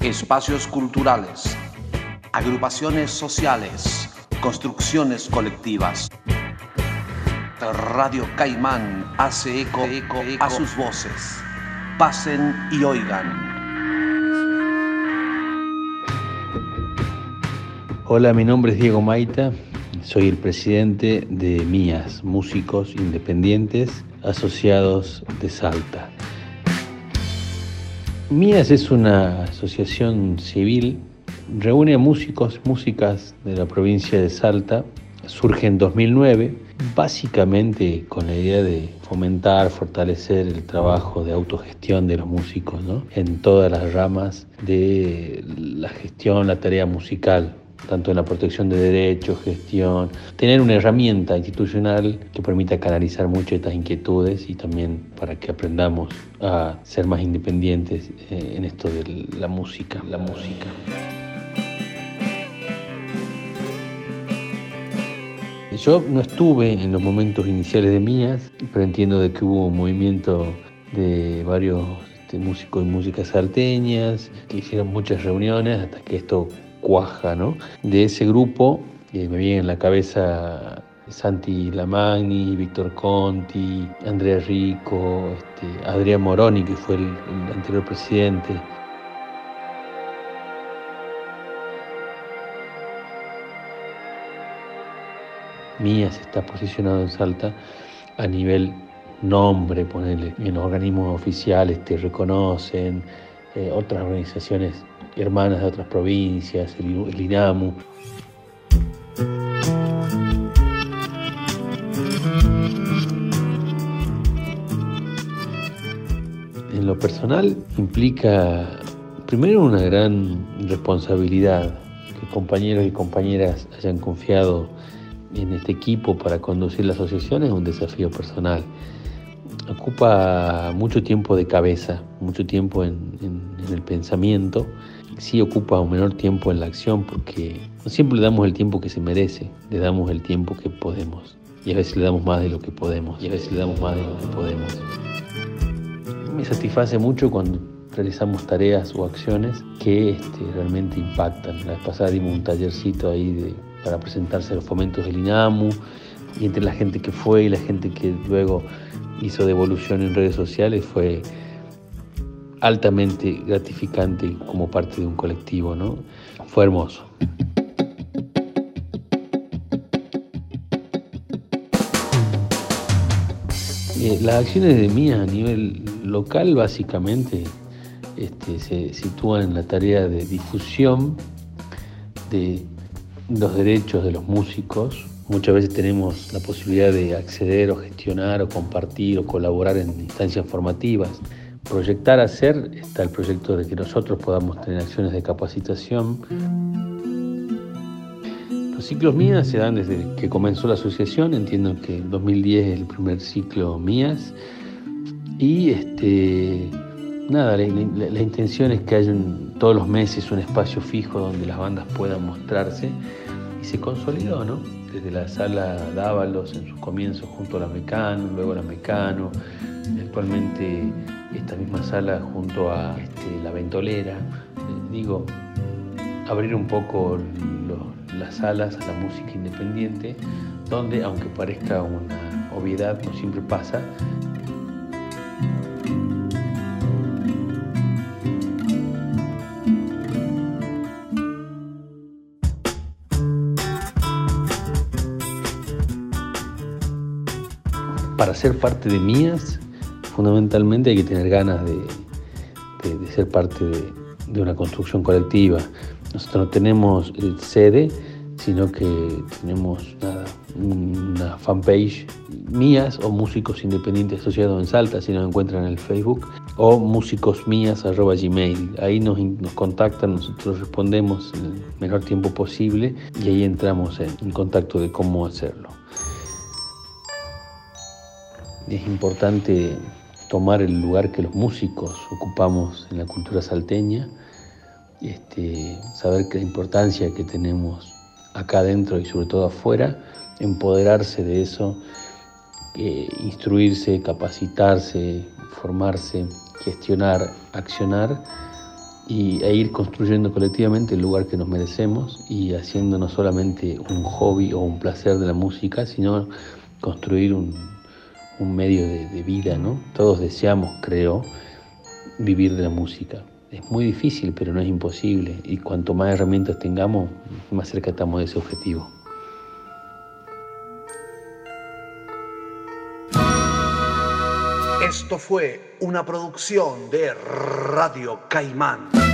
espacios culturales, agrupaciones sociales, construcciones colectivas. Radio Caimán hace eco, a sus voces. Pasen y oigan. Hola, mi nombre es Diego Maita, soy el presidente de MIAS, Músicos Independientes Asociados de Salta. MIAS es una asociación civil, reúne a músicos, músicas de la provincia de Salta, surge en 2009, básicamente con la idea de fomentar, fortalecer el trabajo de autogestión de los músicos en todas las ramas de la gestión, la tarea musical tanto en la protección de derechos, gestión, tener una herramienta institucional que permita canalizar mucho estas inquietudes y también para que aprendamos a ser más independientes eh, en esto de la música, la música. Yo no estuve en los momentos iniciales de Mías, pero entiendo de que hubo un movimiento de varios este, músicos y músicas salteñas, que hicieron muchas reuniones hasta que esto cuaja, ¿no? De ese grupo me viene en la cabeza Santi Lamagni, Víctor Conti, Andrea Rico, este, Adrián Moroni, que fue el, anterior presidente. Mías está posicionado en Salta a nivel nombre, ponerle, en los organismos oficiales te reconocen, eh, otras organizaciones hermanas de otras provincias, el, INAMU. En lo personal implica primero una gran responsabilidad, que compañeros y compañeras hayan confiado en este equipo para conducir la asociación es un desafío personal ocupa mucho tiempo de cabeza, mucho tiempo en, el pensamiento. Sí ocupa un menor tiempo en la acción porque no siempre le damos el tiempo que se merece, le damos el tiempo que podemos. Y a veces le damos más de lo que podemos, y a veces le damos más de lo que podemos. Me satisface mucho cuando realizamos tareas o acciones que este, realmente impactan. La vez pasada dimos un tallercito ahí para presentarse a los fomentos del INAMU y entre la gente que fue y la gente que luego hizo devolución en redes sociales fue altamente gratificante como parte de un colectivo, ¿no? Fue hermoso. Eh, las acciones de Mía a nivel local básicamente este, se sitúan en la tarea de difusión de los derechos de los músicos, Muchas veces tenemos la posibilidad de acceder o gestionar o compartir o colaborar en instancias formativas. Proyectar hacer está el proyecto de que nosotros podamos tener acciones de capacitación. Los ciclos MIAS se dan desde que comenzó la asociación, entiendo que en 2010 es el primer ciclo MIAS. Y este, nada, la, la intención es que haya todos los meses un espacio fijo donde las bandas puedan mostrarse y se consolidó, ¿no? Desde la sala Dávalos en sus comienzos junto a la Mecano, luego la Mecano, actualmente esta misma sala junto a este, la Ventolera. Eh, digo, abrir un poco las salas a la música independiente, donde, aunque parezca una obviedad, no siempre pasa, para ser parte de mías, fundamentalmente hay que tener ganas de, ser parte de, una construcción colectiva. Nosotros no tenemos sede, sino que tenemos una fanpage mías o músicos independientes asociados en Salta, si nos encuentran en el Facebook, o músicosmías.gmail. Ahí nos, nos contactan, nosotros respondemos en el menor tiempo posible y ahí entramos en contacto de cómo hacerlo es importante tomar el lugar que los músicos ocupamos en la cultura salteña, este, saber que la importancia que tenemos acá adentro y sobre todo afuera, empoderarse de eso, instruirse, capacitarse, formarse, gestionar, accionar y, e ir construyendo colectivamente el lugar que nos merecemos y haciendo no solamente un hobby o un placer de la música, sino construir un, medio de, vida, ¿no? Todos deseamos, creo, vivir de la música. Es muy difícil, pero no es imposible, y cuanto más herramientas tengamos, más cerca estamos de ese objetivo. Esto fue una producción de Radio Caimán.